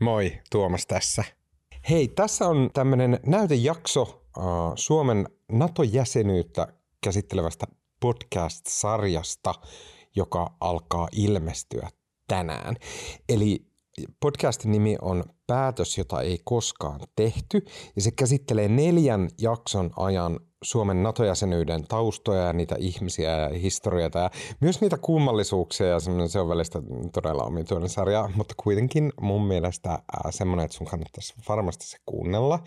Moi, Tuomas tässä. Hei, tässä on tämmöinen näytejakso uh, Suomen NATO-jäsenyyttä käsittelevästä podcast-sarjasta, joka alkaa ilmestyä tänään. Eli podcastin nimi on Päätös, jota ei koskaan tehty, ja se käsittelee neljän jakson ajan Suomen NATO-jäsenyyden taustoja ja niitä ihmisiä ja historiaa ja myös niitä kummallisuuksia ja se on välistä todella omituinen sarja, mutta kuitenkin mun mielestä semmoinen, että sun kannattaisi varmasti se kuunnella.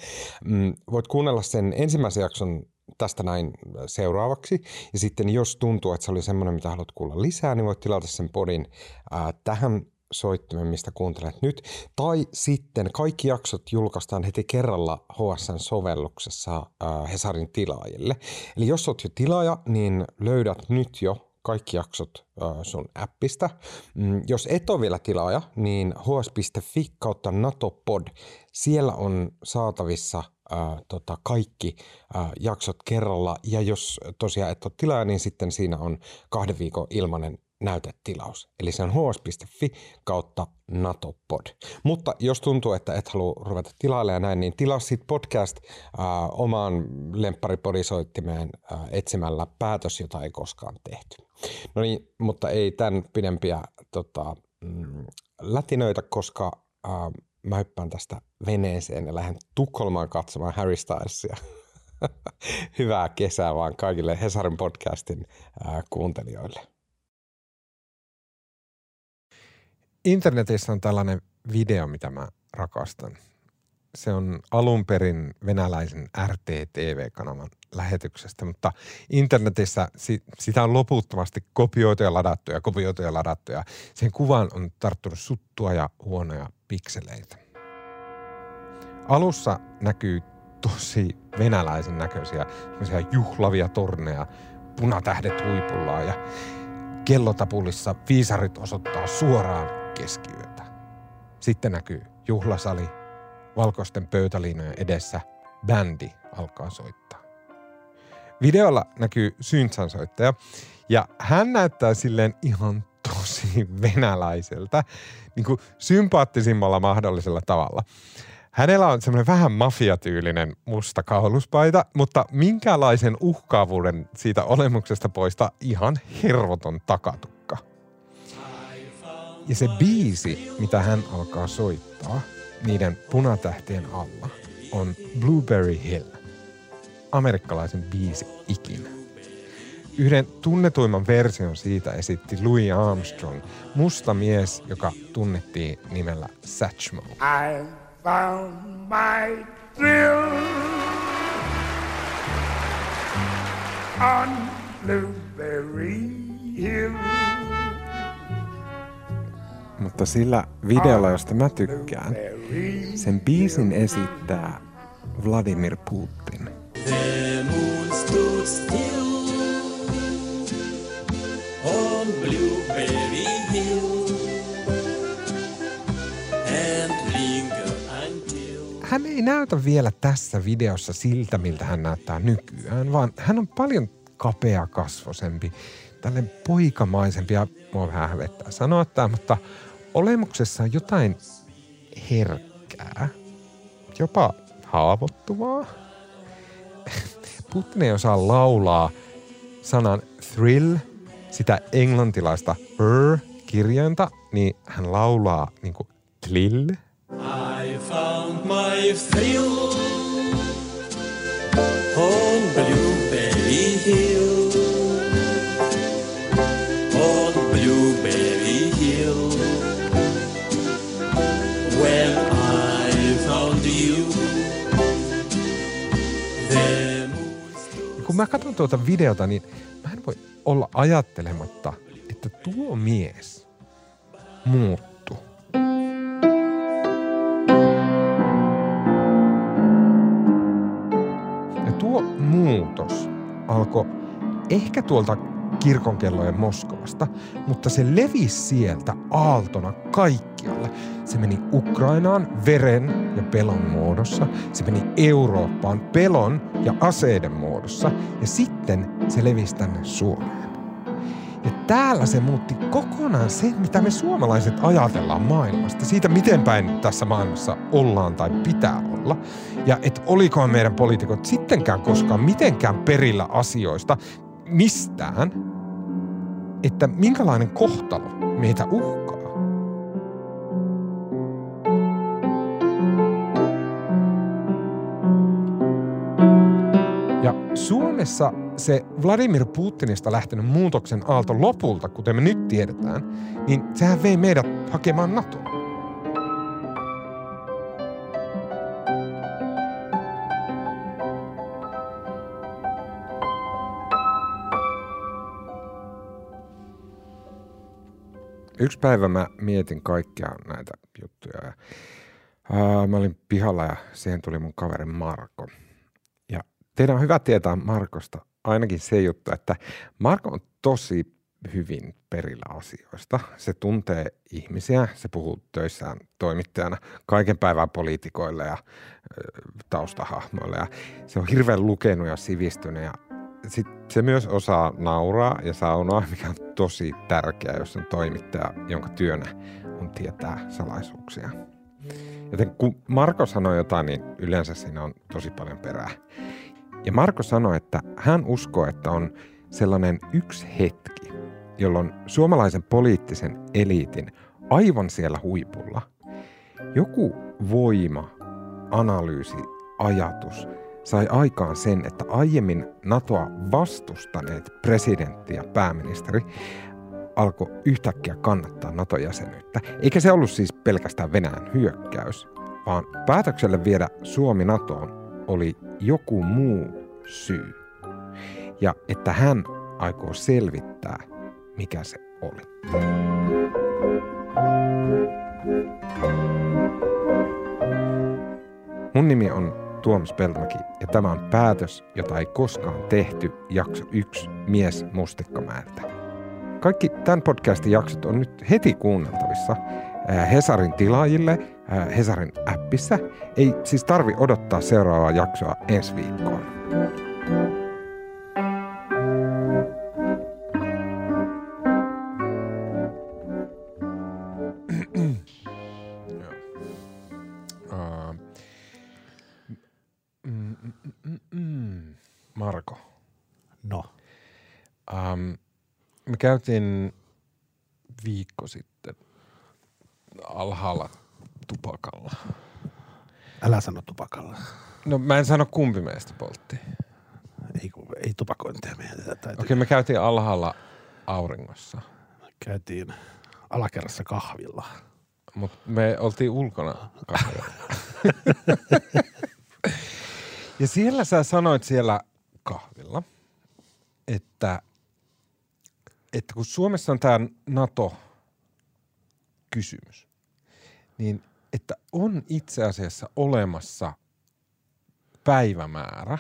Mm, voit kuunnella sen ensimmäisen jakson tästä näin seuraavaksi. Ja sitten jos tuntuu, että se oli semmoinen, mitä haluat kuulla lisää, niin voit tilata sen podin ää, tähän soittimen, mistä kuuntelet nyt. Tai sitten kaikki jaksot julkaistaan heti kerralla HSN sovelluksessa äh, Hesarin tilaajille. Eli jos olet jo tilaaja, niin löydät nyt jo kaikki jaksot äh, sun appista. Mm, jos et ole vielä tilaaja, niin hs.fi kautta natopod. Siellä on saatavissa äh, tota, kaikki äh, jaksot kerralla. Ja jos tosiaan et ole tilaaja, niin sitten siinä on kahden viikon ilmainen näytetilaus. Eli se on hs.fi kautta natopod. Mutta jos tuntuu, että et halua ruveta tilailemaan ja näin, niin tilaa sit podcast äh, omaan lempparipodisoittimeen äh, etsimällä päätös, jota ei koskaan tehty. No niin, mutta ei tämän pidempiä tota, mm, lätinöitä, koska äh, mä hyppään tästä veneeseen ja lähden Tukholmaan katsomaan Harry Stylesia. Hyvää kesää vaan kaikille Hesarin podcastin äh, kuuntelijoille. Internetissä on tällainen video, mitä mä rakastan. Se on alun perin venäläisen RTTV-kanavan lähetyksestä, mutta internetissä sitä on loputtomasti kopioitu ja ladattu ja kopioitu ja ladattu ja sen kuvan on tarttunut suttua ja huonoja pikseleitä. Alussa näkyy tosi venäläisen näköisiä juhlavia torneja, punatähdet huipullaan ja kellotapulissa viisarit osoittaa suoraan keskiyötä. Sitten näkyy juhlasali, valkoisten pöytäliinojen edessä bändi alkaa soittaa. Videolla näkyy Syntsan soittaja ja hän näyttää silleen ihan tosi venäläiseltä, niin kuin sympaattisimmalla mahdollisella tavalla. Hänellä on semmoinen vähän mafiatyylinen musta kauluspaita, mutta minkälaisen uhkaavuuden siitä olemuksesta poista ihan hervoton takatukka. Ja se biisi, mitä hän alkaa soittaa niiden punatähtien alla, on Blueberry Hill. Amerikkalaisen biisi ikinä. Yhden tunnetuimman version siitä esitti Louis Armstrong, musta mies, joka tunnettiin nimellä Satchmo. I found my thrill on Blueberry Hill. Mutta sillä videolla, josta mä tykkään, sen biisin esittää Vladimir Putin. The moon stood still on Blueberry Hill. And until... Hän ei näytä vielä tässä videossa siltä, miltä hän näyttää nykyään, vaan hän on paljon kapeakasvosempi, tällainen poikamaisempi ja mua vähän hävettää sanoa tämä, mutta olemuksessa on jotain herkkää, jopa haavoittuvaa. Putin ei osaa laulaa sanan thrill, sitä englantilaista r-kirjainta, niin hän laulaa niin kuin tlill. I found my thrill on mä katson tuota videota, niin mä en voi olla ajattelematta, että tuo mies muuttu. Ja tuo muutos alkoi ehkä tuolta kirkonkellojen Moskovasta, mutta se levisi sieltä aaltona kaikkialle. Se meni Ukrainaan veren ja pelon muodossa, se meni Eurooppaan pelon ja aseiden muodossa ja sitten se levisi tänne Suomeen. Ja täällä se muutti kokonaan sen, mitä me suomalaiset ajatellaan maailmasta. Siitä, miten päin tässä maailmassa ollaan tai pitää olla. Ja että olikohan meidän poliitikot sittenkään koskaan mitenkään perillä asioista mistään. Että minkälainen kohtalo meitä uhkaa. Suomessa se Vladimir Putinista lähtenyt muutoksen aalto lopulta, kuten me nyt tiedetään, niin sehän vei meidät hakemaan NATOa. Yksi päivä mä mietin kaikkia näitä juttuja ja ää, mä olin pihalla ja siihen tuli mun kaveri Marko. Teidän on hyvä tietää Markosta ainakin se juttu, että Marko on tosi hyvin perillä asioista. Se tuntee ihmisiä, se puhuu töissään toimittajana kaiken päivän poliitikoille ja taustahahmoille. Ja se on hirveän lukenut ja sivistynyt ja sit se myös osaa nauraa ja saunoa, mikä on tosi tärkeää, jos on toimittaja, jonka työnä on tietää salaisuuksia. Joten kun Marko sanoo jotain, niin yleensä siinä on tosi paljon perää. Ja Marko sanoi, että hän uskoo, että on sellainen yksi hetki, jolloin suomalaisen poliittisen eliitin aivan siellä huipulla joku voima, analyysi, ajatus sai aikaan sen, että aiemmin NATOa vastustaneet presidentti ja pääministeri alkoi yhtäkkiä kannattaa NATO-jäsenyyttä. Eikä se ollut siis pelkästään Venäjän hyökkäys, vaan päätökselle viedä Suomi NATOon oli joku muu syy. Ja että hän aikoo selvittää, mikä se oli. Mun nimi on Tuomas Peltomäki ja tämä on päätös, jota ei koskaan tehty jakso 1 Mies Mustikkamäeltä. Kaikki tämän podcastin jaksot on nyt heti kuunneltavissa Hesarin tilaajille Hesarin appissa. Ei siis tarvi odottaa seuraavaa jaksoa ensi viikkoon. Marko. No. Um, me käytiin viikko sitten alhaalla. Sano tupakalla. No mä en sano kumpi meistä poltti. Ei, ei tupakointia meidän täytyy. Okei, me käytiin alhaalla auringossa. Käytiin alakerrassa kahvilla. Mutta me oltiin ulkona kahvilla. ja siellä sä sanoit siellä kahvilla, että, että kun Suomessa on tämä NATO-kysymys, niin että on itse asiassa olemassa päivämäärä,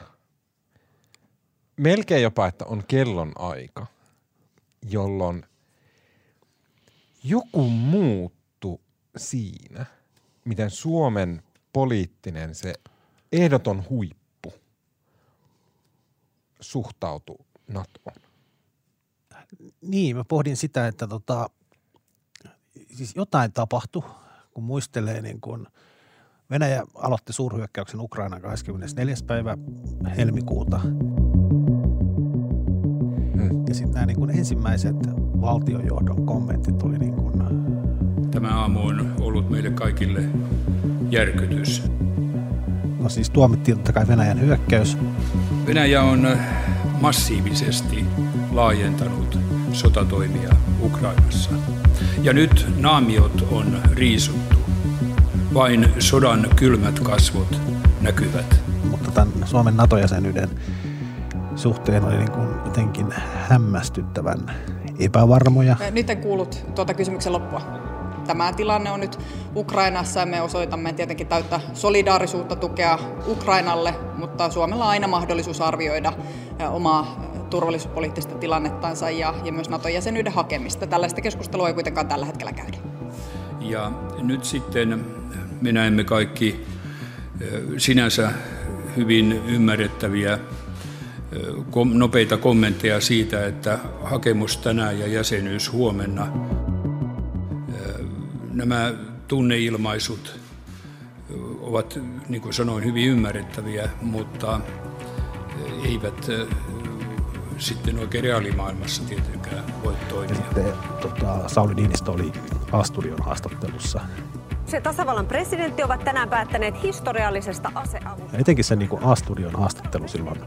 melkein jopa, että on kellon aika, jolloin joku muuttu siinä, miten Suomen poliittinen se ehdoton huippu suhtautuu NATOon. Niin, mä pohdin sitä, että tota, siis jotain tapahtui, kun muistelee niin kun Venäjä aloitti suurhyökkäyksen Ukraina 24. päivä helmikuuta. Hmm. Ja sitten nämä niin kun ensimmäiset valtiojohdon kommentit oli niin kun, Tämä aamu on ollut meille kaikille järkytys. No siis tuomittiin totta kai Venäjän hyökkäys. Venäjä on massiivisesti laajentanut sotatoimia Ukrainassa. Ja nyt naamiot on riisuttu. Vain sodan kylmät kasvot näkyvät. Mutta tämän Suomen NATO-jäsenyyden suhteen oli niin kuin jotenkin hämmästyttävän epävarmoja. Nyt en kuullut tuota kysymyksen loppua. Tämä tilanne on nyt Ukrainassa ja me osoitamme tietenkin täyttä solidaarisuutta tukea Ukrainalle, mutta Suomella on aina mahdollisuus arvioida omaa turvallisuuspoliittista tilannettansa ja, ja myös NATO-jäsenyyden hakemista. Tällaista keskustelua ei kuitenkaan tällä hetkellä käydä. Ja nyt sitten me näemme kaikki sinänsä hyvin ymmärrettäviä nopeita kommentteja siitä, että hakemus tänään ja jäsenyys huomenna. Nämä tunneilmaisut ovat, niin kuin sanoin, hyvin ymmärrettäviä, mutta eivät sitten oikein reaalimaailmassa tietenkään voi toimia. Sitten tota, Sauli Niinistö oli Asturion haastattelussa. Se tasavallan presidentti ovat tänään päättäneet historiallisesta aseavusta. Etenkin se niin Asturion haastattelu silloin,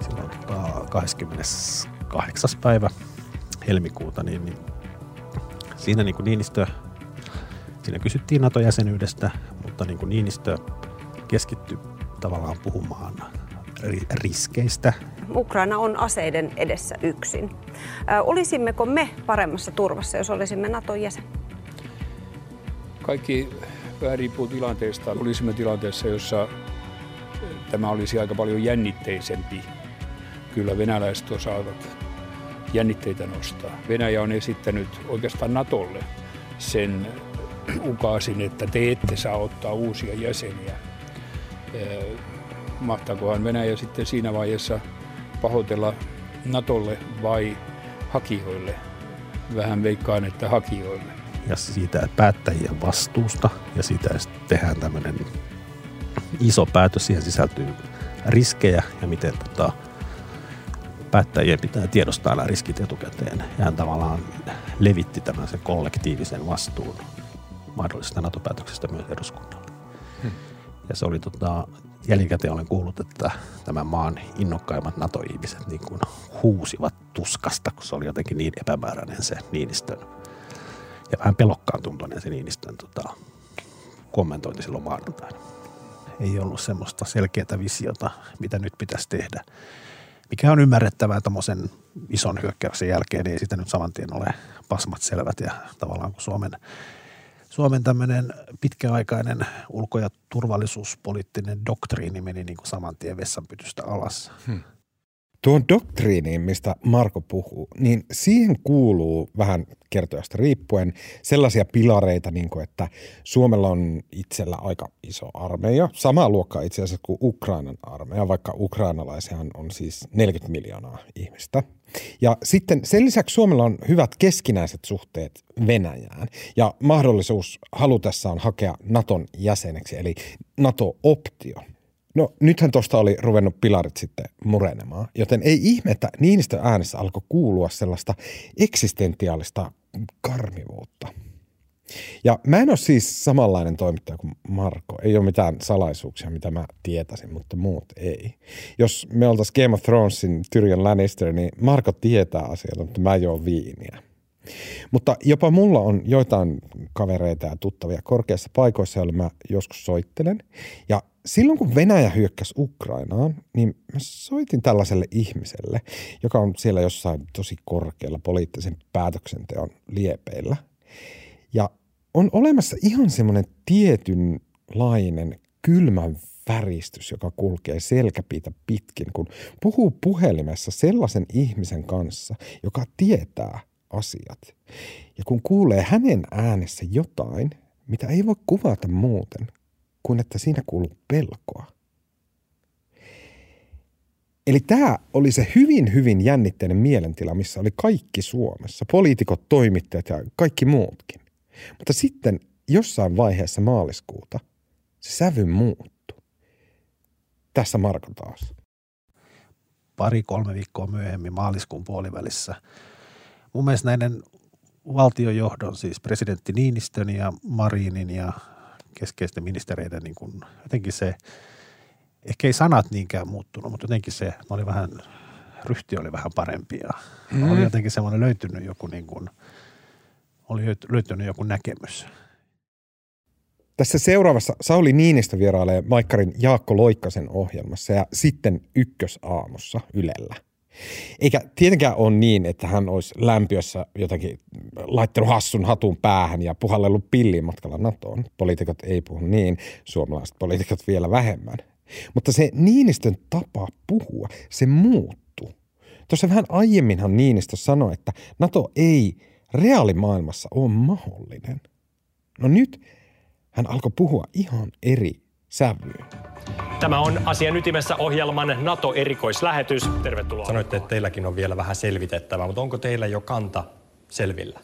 silloin tota, 28. päivä helmikuuta, niin, niin siinä niin kuin Niinistö, siinä kysyttiin NATO-jäsenyydestä, mutta niin kuin Niinistö keskittyi tavallaan puhumaan riskeistä. Ukraina on aseiden edessä yksin. Olisimmeko me paremmassa turvassa, jos olisimme Naton jäsen? Kaikki vähän riippuu tilanteesta. Olisimme tilanteessa, jossa tämä olisi aika paljon jännitteisempi. Kyllä venäläiset osaavat jännitteitä nostaa. Venäjä on esittänyt oikeastaan Natolle sen ukaasin, että te ette saa ottaa uusia jäseniä mahtaakohan Venäjä sitten siinä vaiheessa pahoitella Natolle vai hakijoille? Vähän veikkaan, että hakijoille. Ja siitä päättäjien vastuusta ja siitä tehdään tämmöinen iso päätös. Siihen sisältyy riskejä ja miten tota, päättäjien pitää tiedostaa nämä riskit etukäteen. Ja hän tavallaan levitti tämän sen kollektiivisen vastuun mahdollisesta NATO-päätöksestä myös eduskunnalle. Hmm. Ja se oli tota, jälkikäteen olen kuullut, että tämän maan innokkaimmat NATO-ihmiset niin kuin huusivat tuskasta, kun se oli jotenkin niin epämääräinen se Niinistön ja vähän pelokkaan tuntuinen se Niinistön tota, kommentointi silloin maanantaina. Ei ollut semmoista selkeää visiota, mitä nyt pitäisi tehdä. Mikä on ymmärrettävää tämmöisen ison hyökkäyksen jälkeen, niin ei sitä nyt saman tien ole pasmat selvät ja tavallaan kun Suomen Suomen tämmöinen pitkäaikainen ulko- ja turvallisuuspoliittinen doktriini meni niin kuin saman tien vessanpytystä alas. Hmm. Tuon doktriiniin, mistä Marko puhuu, niin siihen kuuluu vähän kertojasta riippuen sellaisia pilareita, niin kuin että Suomella on itsellä aika iso armeija, samaa luokkaa itse asiassa kuin Ukrainan armeija, vaikka ukrainalaisia on siis 40 miljoonaa ihmistä. Ja sitten sen lisäksi Suomella on hyvät keskinäiset suhteet Venäjään ja mahdollisuus halutessaan hakea Naton jäseneksi, eli NATO-optio. No nythän tuosta oli ruvennut pilarit sitten murenemaan, joten ei ihme, että Niinistön äänessä alkoi kuulua sellaista eksistentiaalista karmivuutta. Ja mä en ole siis samanlainen toimittaja kuin Marko. Ei ole mitään salaisuuksia, mitä mä tietäisin, mutta muut ei. Jos me oltaisiin Game of Thronesin Tyrion Lannister, niin Marko tietää asioita, mutta mä juon viiniä. Mutta jopa mulla on joitain kavereita ja tuttavia korkeissa paikoissa, joille mä joskus soittelen. Ja silloin kun Venäjä hyökkäsi Ukrainaan, niin mä soitin tällaiselle ihmiselle, joka on siellä jossain tosi korkealla poliittisen päätöksenteon liepeillä. Ja on olemassa ihan semmoinen tietynlainen kylmän väristys, joka kulkee selkäpiitä pitkin, kun puhuu puhelimessa sellaisen ihmisen kanssa, joka tietää asiat. Ja kun kuulee hänen äänessä jotain, mitä ei voi kuvata muuten – kuin että siinä kuuluu pelkoa. Eli tämä oli se hyvin, hyvin jännitteinen mielentila, missä oli kaikki Suomessa, poliitikot, toimittajat ja kaikki muutkin. Mutta sitten jossain vaiheessa maaliskuuta se sävy muuttui. Tässä Marko taas. Pari-kolme viikkoa myöhemmin maaliskuun puolivälissä. Mun mielestä näiden valtiojohdon, siis presidentti Niinistön ja Marinin ja keskeisten ministereiden niin kuin, jotenkin se, ehkä ei sanat niinkään muuttunut, mutta jotenkin se oli vähän, ryhti oli vähän parempi ja mm. oli jotenkin semmoinen löytynyt joku niin kuin, oli löytynyt joku näkemys. Tässä seuraavassa Sauli Niinistö vierailee Maikkarin Jaakko Loikkasen ohjelmassa ja sitten ykkösaamussa Ylellä – eikä tietenkään ole niin, että hän olisi lämpiössä jotenkin laittanut hassun hatun päähän ja puhallellut pilliin matkalla NATOon. Poliitikot ei puhu niin, suomalaiset poliitikot vielä vähemmän. Mutta se Niinistön tapa puhua, se muuttuu. Tuossa vähän aiemminhan Niinistö sanoi, että NATO ei reaalimaailmassa ole mahdollinen. No nyt hän alkoi puhua ihan eri sävyyn. Tämä on asian ytimessä ohjelman NATO-erikoislähetys. Tervetuloa. Sanoitte, että teilläkin on vielä vähän selvitettävää, mutta onko teillä jo kanta selvillä?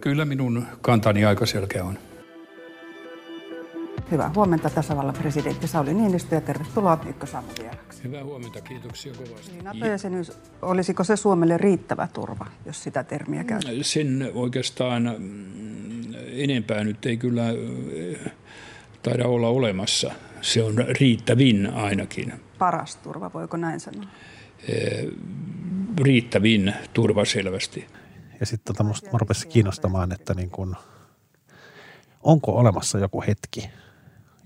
Kyllä minun kantani aika selkeä on. Hyvää huomenta tasavallan presidentti Sauli Niinistö ja tervetuloa Ykkösaamun vieraksi. Hyvää huomenta, kiitoksia kovasti. Eli NATO-jäsenyys, olisiko se Suomelle riittävä turva, jos sitä termiä käy? Sen oikeastaan mm, enempää nyt ei kyllä taida olla olemassa. Se on riittävin ainakin. Paras turva, voiko näin sanoa? Riittävin turva selvästi. Ja sitten tota musta rupesi kiinnostamaan, että niin kun, onko olemassa joku hetki,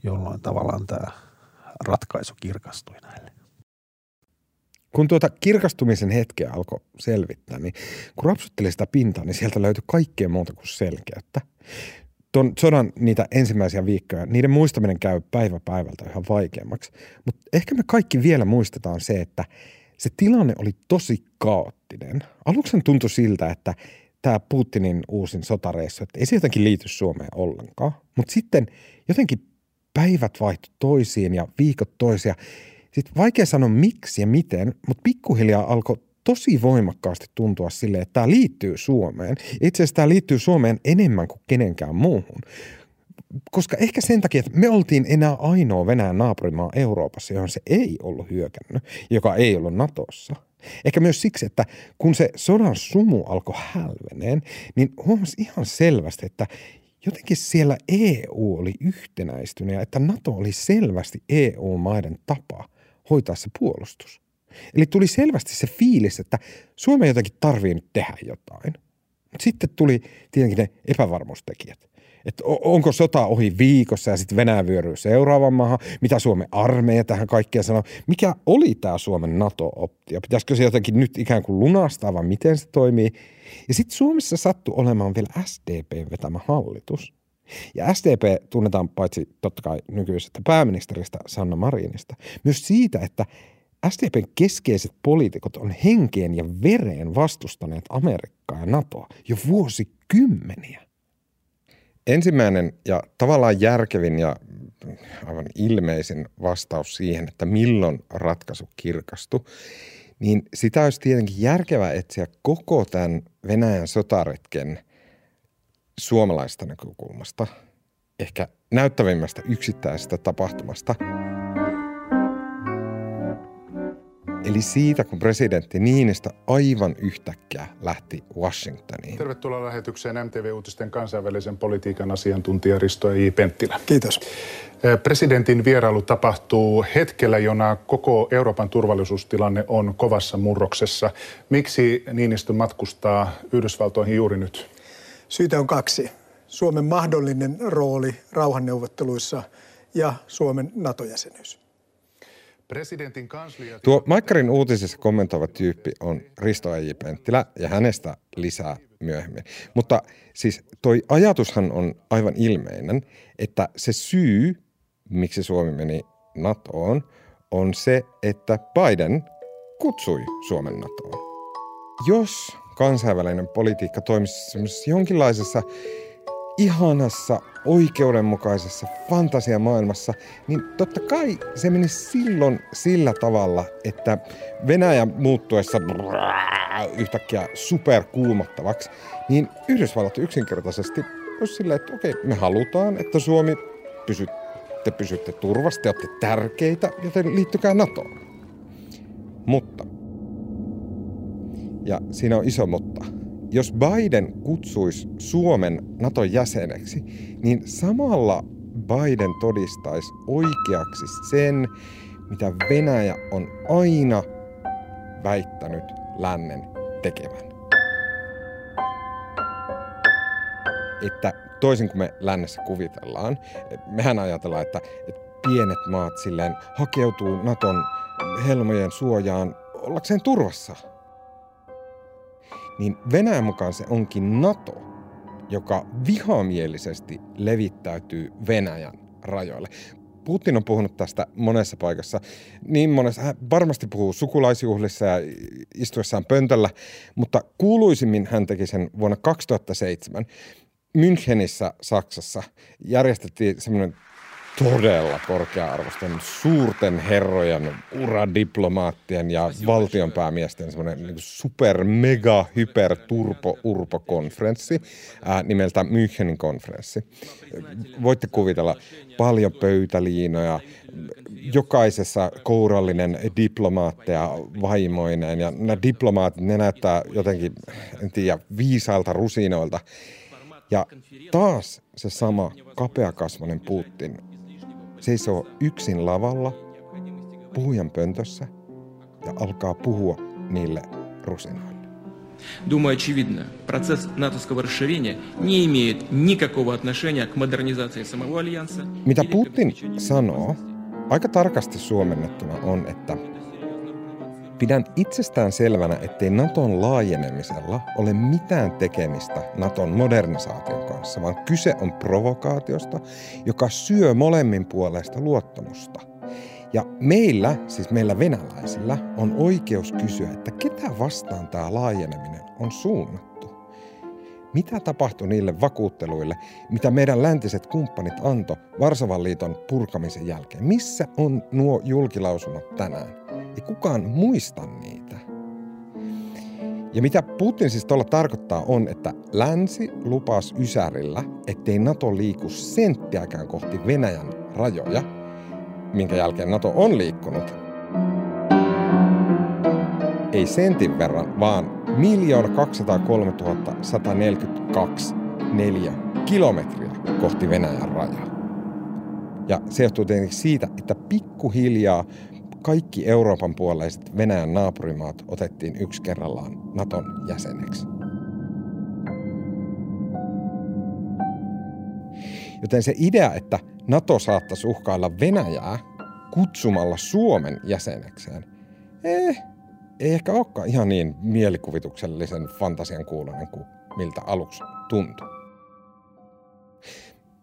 jolloin tavallaan tämä ratkaisu kirkastui näille. Kun tuota kirkastumisen hetkeä alkoi selvittää, niin kun rapsutteli sitä pintaa, niin sieltä löytyi kaikkea muuta kuin selkeyttä. Tuon sodan niitä ensimmäisiä viikkoja, niiden muistaminen käy päivä päivältä yhä vaikeammaksi. Mutta ehkä me kaikki vielä muistetaan se, että se tilanne oli tosi kaoottinen. Aluksi tuntui siltä, että tämä Putinin uusin sotareissu, että ei se jotenkin liity Suomeen ollenkaan. Mutta sitten jotenkin päivät vaihtui toisiin ja viikot toisia. Sitten vaikea sanoa miksi ja miten, mutta pikkuhiljaa alkoi tosi voimakkaasti tuntua sille, että tämä liittyy Suomeen. Itse asiassa tämä liittyy Suomeen enemmän kuin kenenkään muuhun. Koska ehkä sen takia, että me oltiin enää ainoa Venäjän naapurimaa Euroopassa, johon se ei ollut hyökännyt, joka ei ollut Natossa. Ehkä myös siksi, että kun se sodan sumu alkoi hälveneen, niin huomasi ihan selvästi, että jotenkin siellä EU oli yhtenäistynyt ja että NATO oli selvästi EU-maiden tapa hoitaa se puolustus. Eli tuli selvästi se fiilis, että Suomen jotenkin tarvii nyt tehdä jotain. Sitten tuli tietenkin ne epävarmuustekijät. Että onko sota ohi viikossa ja sitten Venäjä vyöryy seuraavan maahan? Mitä Suomen armeija tähän kaikkeen sanoo? Mikä oli tämä Suomen NATO-optio? Pitäisikö se jotenkin nyt ikään kuin lunastaa vai miten se toimii? Ja sitten Suomessa sattui olemaan vielä SDPn vetämä hallitus. Ja SDP tunnetaan paitsi totta kai nykyisestä pääministeristä Sanna Marinista, myös siitä, että SDPn keskeiset poliitikot on henkeen ja vereen vastustaneet Amerikkaa ja NATOa jo vuosikymmeniä. Ensimmäinen ja tavallaan järkevin ja aivan ilmeisin vastaus siihen, että milloin ratkaisu kirkastui, niin sitä olisi tietenkin järkevää etsiä koko tämän Venäjän sotaretken suomalaista näkökulmasta, ehkä näyttävimmästä yksittäisestä tapahtumasta – Eli siitä, kun presidentti Niinistä aivan yhtäkkiä lähti Washingtoniin. Tervetuloa lähetykseen MTV-uutisten kansainvälisen politiikan asiantuntija Risto J. Penttilä. Kiitos. Presidentin vierailu tapahtuu hetkellä, jona koko Euroopan turvallisuustilanne on kovassa murroksessa. Miksi Niinistö matkustaa Yhdysvaltoihin juuri nyt? Syitä on kaksi. Suomen mahdollinen rooli rauhanneuvotteluissa ja Suomen NATO-jäsenyys. Presidentin kanslia... Tuo Maikkarin uutisissa kommentoiva tyyppi on Risto Eiji Penttilä ja hänestä lisää myöhemmin. Mutta siis toi ajatushan on aivan ilmeinen, että se syy, miksi Suomi meni NATOon, on se, että Biden kutsui Suomen NATOon. Jos kansainvälinen politiikka toimisi jonkinlaisessa ihanassa, oikeudenmukaisessa fantasiamaailmassa, niin totta kai se meni silloin sillä tavalla, että Venäjä muuttuessa yhtäkkiä superkuumottavaksi, niin Yhdysvallat yksinkertaisesti olisi silleen, että okei, me halutaan, että Suomi pysy, te pysytte turvasti, te olette tärkeitä, joten liittykää NATOon. Mutta, ja siinä on iso mutta, jos Biden kutsuisi Suomen Naton jäseneksi, niin samalla Biden todistaisi oikeaksi sen, mitä Venäjä on aina väittänyt lännen tekevän. Että toisin kuin me lännessä kuvitellaan, mehän ajatellaan, että, että pienet maat silleen hakeutuu Naton helmojen suojaan ollakseen turvassa – niin Venäjän mukaan se onkin NATO, joka vihamielisesti levittäytyy Venäjän rajoille. Putin on puhunut tästä monessa paikassa. Niin monessa, hän varmasti puhuu sukulaisjuhlissa ja istuessaan pöntöllä, mutta kuuluisimmin hän teki sen vuonna 2007. Münchenissä Saksassa järjestettiin semmoinen todella korkea-arvoisten suurten herrojen, uradiplomaattien ja valtionpäämiesten semmoinen niin super, mega, hyper, turpo, urpo konferenssi ää, nimeltä Münchenin konferenssi. Voitte kuvitella paljon pöytäliinoja, jokaisessa kourallinen diplomaatteja vaimoineen ja nämä diplomaatit, ne näyttää jotenkin, en tiedä, viisailta rusinoilta. Ja taas se sama kapeakasvainen Putin seisoo yksin lavalla, puhujan pöntössä ja alkaa puhua niille rusinoille. Думаю, очевидно, процесс натовского расширения не имеет никакого отношения к модернизации самого альянса. Mitä Putin sanoo, aika tarkasti suomennettuna on, että Pidän itsestään selvänä, ettei Naton laajenemisella ole mitään tekemistä Naton modernisaation kanssa, vaan kyse on provokaatiosta, joka syö molemmin puolesta luottamusta. Ja meillä, siis meillä venäläisillä, on oikeus kysyä, että ketä vastaan tämä laajeneminen on suunnattu. Mitä tapahtui niille vakuutteluille, mitä meidän läntiset kumppanit anto Varsovan liiton purkamisen jälkeen? Missä on nuo julkilausumat tänään? Ei kukaan muista niitä. Ja mitä Putin siis tuolla tarkoittaa on, että länsi lupas Ysärillä, ettei NATO liiku senttiäkään kohti Venäjän rajoja, minkä jälkeen NATO on liikkunut. Ei sentin verran, vaan 1 203 142 neljä kilometriä kohti Venäjän rajaa. Ja se johtuu tietenkin siitä, että pikkuhiljaa kaikki Euroopan puoleiset Venäjän naapurimaat otettiin yksi kerrallaan Naton jäseneksi. Joten se idea, että NATO saattaisi uhkailla Venäjää kutsumalla Suomen jäsenekseen, eh, ei ehkä olekaan ihan niin mielikuvituksellisen fantasian kuulonen kuin miltä aluksi tuntui.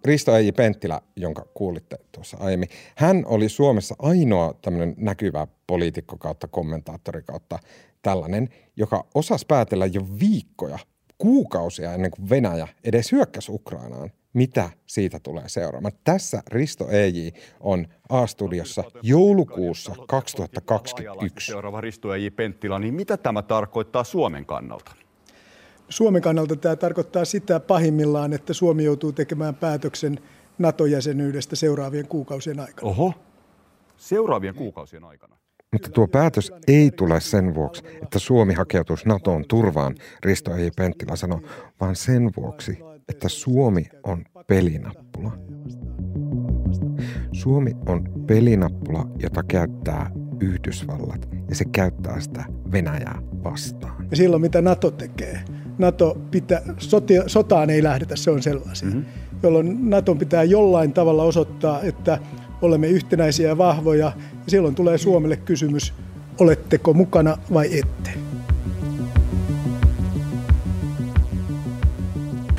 Risto Eiji Penttilä, jonka kuulitte tuossa aiemmin, hän oli Suomessa ainoa tämmöinen näkyvä poliitikko kautta kommentaattori kautta tällainen, joka osasi päätellä jo viikkoja, kuukausia ennen kuin Venäjä edes hyökkäsi Ukrainaan, mitä siitä tulee seuraamaan. Tässä Risto EJ on A-studiossa joulukuussa 2021. Seuraava Risto EJ Penttilä, niin mitä tämä tarkoittaa Suomen kannalta? Suomen kannalta tämä tarkoittaa sitä pahimmillaan, että Suomi joutuu tekemään päätöksen NATO-jäsenyydestä seuraavien kuukausien aikana. Oho, seuraavien kuukausien aikana. Mutta tuo päätös ei tule sen vuoksi, että Suomi hakeutuisi NATOon turvaan, Risto ei Penttilä sanoi, vaan sen vuoksi, että Suomi on pelinappula. Suomi on pelinappula, jota käyttää Yhdysvallat ja se käyttää sitä Venäjää vastaan. Ja silloin mitä NATO tekee? NATO pitää, sotia, sotaan ei lähdetä, se on selvä asia. Mm-hmm. Jolloin NATO pitää jollain tavalla osoittaa, että olemme yhtenäisiä ja vahvoja. Ja silloin tulee Suomelle kysymys, oletteko mukana vai ette.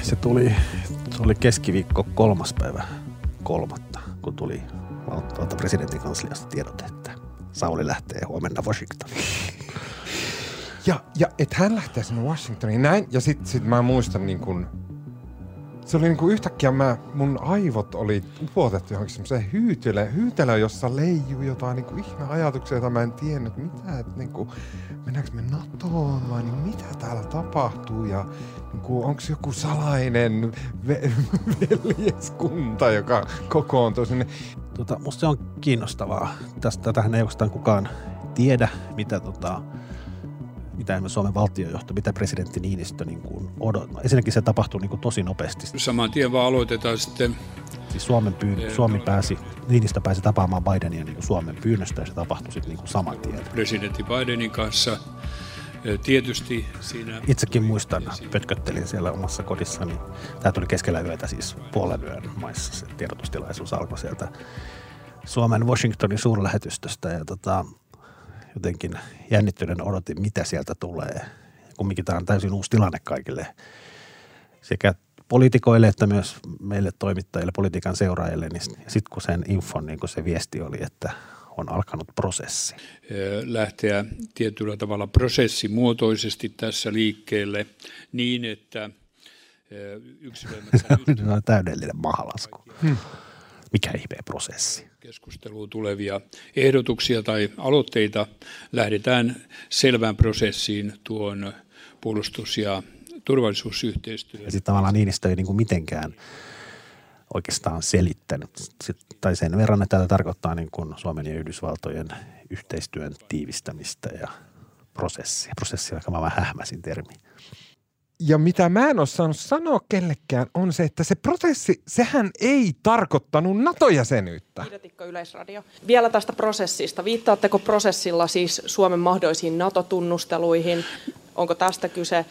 Se tuli, se oli keskiviikko kolmas päivä kolmatta, kun tuli tuolta presidentin kansliasta tiedote, että Sauli lähtee huomenna Washingtoniin. Ja, ja että hän lähtee sinne Washingtoniin näin. Ja sitten sit mä muistan niin kun, se oli niin kuin yhtäkkiä mä, mun aivot oli upotettu johonkin semmoiseen hyytelöön, hyytelöön, jossa leijuu jotain niin kuin ihme ajatuksia, joita mä en tiennyt, mitä, että niin kuin, mennäänkö me NATOon vai niin mitä täällä tapahtuu ja niin kuin, onko joku salainen ve- veljeskunta, joka kokoontuu sinne. Tota, musta se on kiinnostavaa. Tästä, tätähän ei oikeastaan kukaan tiedä, mitä tota, mitä Suomen valtiojohto, mitä presidentti Niinistö niin kuin odottaa. Ensinnäkin se tapahtuu niin kuin tosi nopeasti. Saman tien vaan aloitetaan sitten. Siis Suomen pyyn, Suomi pääsi, Niinistö pääsi tapaamaan Bidenia niin kuin Suomen pyynnöstä ja se tapahtui sitten niin kuin saman tien. Presidentti Bidenin kanssa tietysti siinä... Itsekin muistan, pötköttelin siellä omassa kodissani. Tämä tuli keskellä yötä siis puolen yön maissa. Se tiedotustilaisuus alkoi sieltä Suomen Washingtonin suurlähetystöstä ja tota, jotenkin jännittyneen odotin, mitä sieltä tulee. Kumminkin tämä on täysin uusi tilanne kaikille sekä poliitikoille että myös meille toimittajille, politiikan seuraajille. Niin sitten kun sen infon niin kun se viesti oli, että on alkanut prosessi. Lähteä tietyllä tavalla prosessimuotoisesti tässä liikkeelle niin, että yksilöimättä... on täydellinen mahalasku. Hmm. Mikä ihme prosessi? Keskusteluun tulevia ehdotuksia tai aloitteita lähdetään selvään prosessiin tuon puolustus- ja turvallisuusyhteistyön. Ja sitten tavallaan Niinistö ei niin kuin mitenkään oikeastaan selittänyt, tai sen verran, että tämä tarkoittaa niin kuin Suomen ja Yhdysvaltojen yhteistyön tiivistämistä ja prosessia. Prosessi on aika vähän hähmäsin termi. Ja mitä mä en ole saanut sanoa kellekään on se, että se prosessi, sehän ei tarkoittanut NATO-jäsenyyttä. Yleisradio. Vielä tästä prosessista. Viittaatteko prosessilla siis Suomen mahdollisiin NATO-tunnusteluihin? Onko tästä kyse?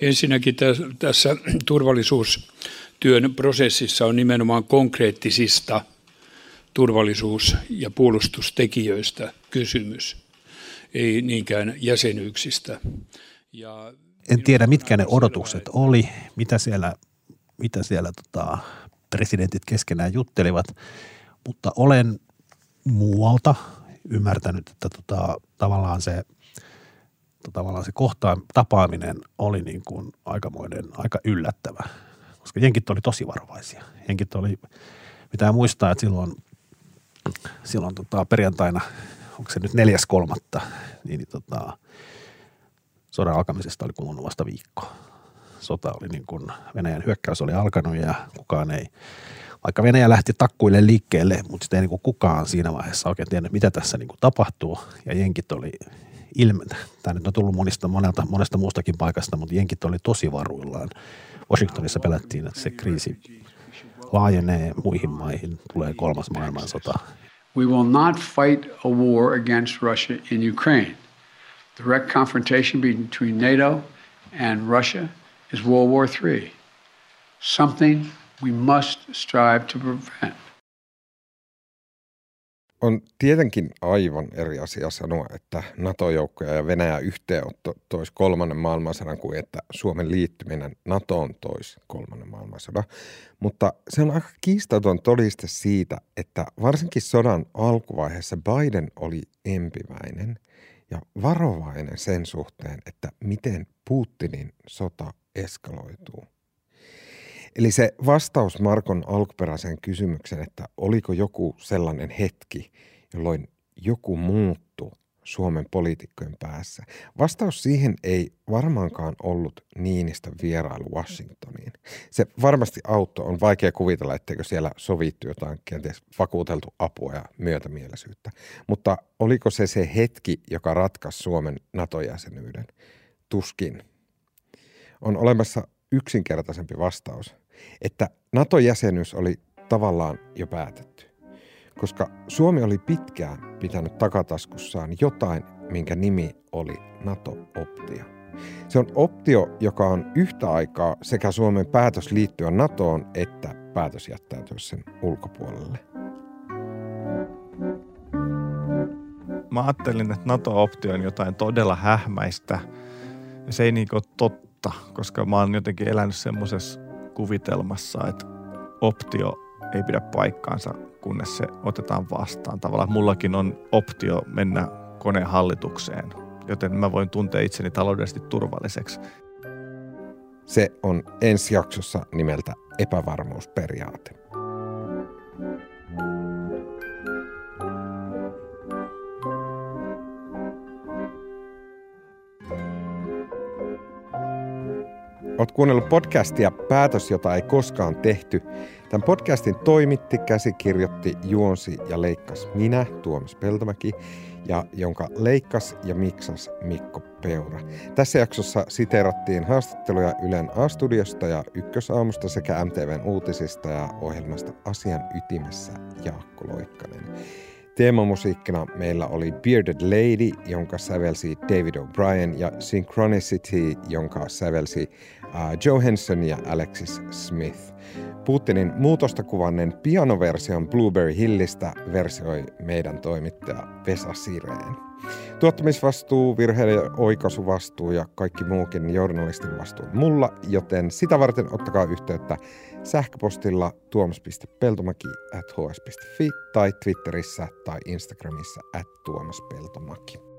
Ensinnäkin tässä turvallisuustyön prosessissa on nimenomaan konkreettisista turvallisuus- ja puolustustekijöistä kysymys, ei niinkään jäsenyyksistä. Ja en tiedä, mitkä ne odotukset oli, mitä siellä, mitä siellä tota, presidentit keskenään juttelivat, mutta olen muualta ymmärtänyt, että tota, tavallaan se tavallaan se kohtaan tapaaminen oli niin kuin aikamoinen, aika yllättävä, koska jenkit oli tosi varovaisia. Jenkit oli, pitää muistaa, että silloin, silloin tota, perjantaina, onko se nyt neljäs kolmatta, niin tota, sodan alkamisesta oli kulunut vasta viikko. Sota oli niin kuin, Venäjän hyökkäys oli alkanut ja kukaan ei, vaikka Venäjä lähti takkuille liikkeelle, mutta sitten ei niin kuin kukaan siinä vaiheessa oikein tiennyt, mitä tässä niin kuin tapahtuu. Ja jenkit oli ilme, tämä nyt on tullut monista, monelta, monesta muustakin paikasta, mutta jenkit oli tosi varuillaan. Washingtonissa pelättiin, että se kriisi laajenee muihin maihin, tulee kolmas maailmansota. We will not fight a war against Russia in Ukraine. Direct confrontation between NATO and Russia is World War III, something we must strive to prevent. On tietenkin aivan eri asia sanoa, että NATO-joukkoja ja Venäjä yhteenotto toisi kolmannen maailmansodan kuin että Suomen liittyminen NATOon toisi kolmannen maailmansodan. Mutta se on aika kiistaton todiste siitä, että varsinkin sodan alkuvaiheessa Biden oli empiväinen – ja varovainen sen suhteen, että miten Putinin sota eskaloituu. Eli se vastaus Markon alkuperäiseen kysymykseen, että oliko joku sellainen hetki, jolloin joku muuttui Suomen poliitikkojen päässä? Vastaus siihen ei varmaankaan ollut Niinistä vierailu Washingtoniin. Se varmasti auttoi. On vaikea kuvitella, etteikö siellä sovittu jotain kenties vakuuteltu apua ja myötämielisyyttä. Mutta oliko se se hetki, joka ratkaisi Suomen NATO-jäsenyyden? Tuskin. On olemassa yksinkertaisempi vastaus, että NATO-jäsenyys oli tavallaan jo päätetty koska Suomi oli pitkään pitänyt takataskussaan jotain, minkä nimi oli NATO-optio. Se on optio, joka on yhtä aikaa sekä Suomen päätös liittyä NATOon että päätös jättäytyä sen ulkopuolelle. Mä ajattelin, että NATO-optio on jotain todella hähmäistä se ei niin ole totta, koska mä oon jotenkin elänyt semmoisessa kuvitelmassa, että optio ei pidä paikkaansa kunnes se otetaan vastaan. Tavallaan mullakin on optio mennä koneen hallitukseen, joten mä voin tuntea itseni taloudellisesti turvalliseksi. Se on ensi jaksossa nimeltä epävarmuusperiaate. Olet kuunnellut podcastia Päätös, jota ei koskaan tehty. Tämän podcastin toimitti, käsikirjoitti, juonsi ja leikkasi minä, Tuomas Peltomäki, ja jonka leikkas ja miksas Mikko Peura. Tässä jaksossa siteerattiin haastatteluja Ylen A-studiosta ja Ykkösaamusta sekä MTVn uutisista ja ohjelmasta Asian ytimessä Jaakko Loikkanen. Teemamusiikkina meillä oli Bearded Lady, jonka sävelsi David O'Brien, ja Synchronicity, jonka sävelsi Joe Henson ja Alexis Smith. Putinin muutosta kuvannen pianoversion Blueberry Hillistä versioi meidän toimittaja Vesa Sireen. Tuottamisvastuu, virheiden oikaisuvastuu ja kaikki muukin journalistin vastuu mulla, joten sitä varten ottakaa yhteyttä sähköpostilla tuomas.peltomaki at hs.fi tai Twitterissä tai Instagramissa at tuomaspeltomaki.